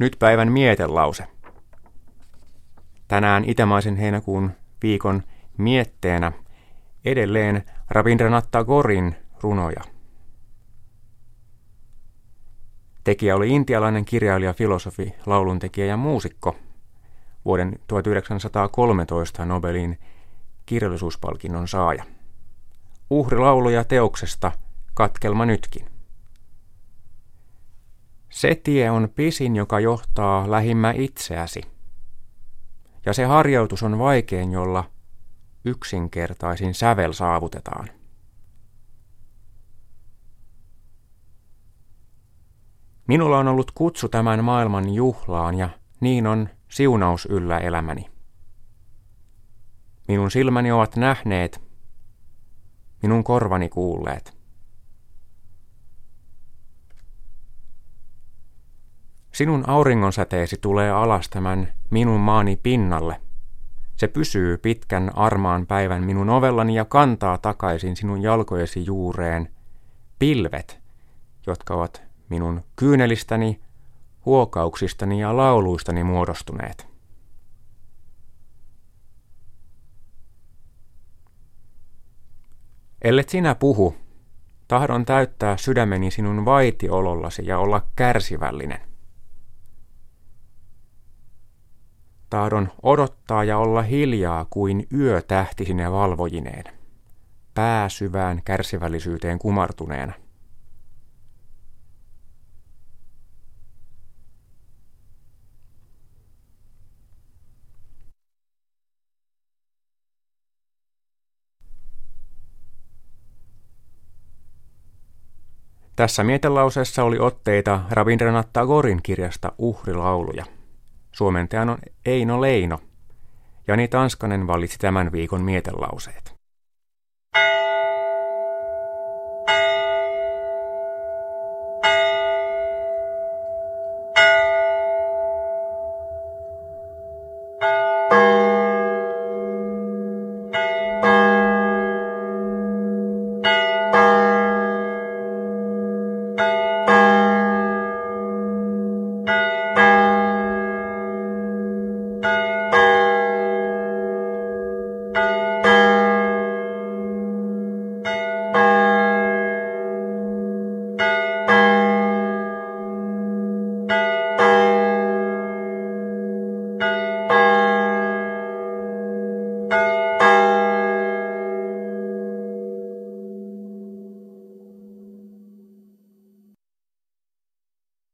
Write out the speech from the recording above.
Nyt päivän mietelause. Tänään itämaisen heinäkuun viikon mietteenä edelleen Rabindranath Tagorin runoja. Tekijä oli intialainen kirjailija, filosofi, lauluntekijä ja muusikko. Vuoden 1913 Nobelin kirjallisuuspalkinnon saaja. Uhrilauluja teoksesta katkelma nytkin. Se tie on pisin, joka johtaa lähimmä itseäsi. Ja se harjoitus on vaikein, jolla yksinkertaisin sävel saavutetaan. Minulla on ollut kutsu tämän maailman juhlaan ja niin on siunaus yllä elämäni. Minun silmäni ovat nähneet, minun korvani kuulleet. Sinun auringonsäteesi tulee alas tämän minun maani pinnalle. Se pysyy pitkän armaan päivän minun ovellani ja kantaa takaisin sinun jalkojesi juureen pilvet, jotka ovat minun kyynelistäni, huokauksistani ja lauluistani muodostuneet. Ellet sinä puhu, tahdon täyttää sydämeni sinun vaitiolollasi ja olla kärsivällinen. Tahdon odottaa ja olla hiljaa kuin yö tähtisine valvojineen, pääsyvään kärsivällisyyteen kumartuneena. Tässä mietelauseessa oli otteita Rabindranath Tagorin kirjasta Uhrilauluja. Suomentajan on Eino Leino. Jani Tanskanen valitsi tämän viikon mietelauseet.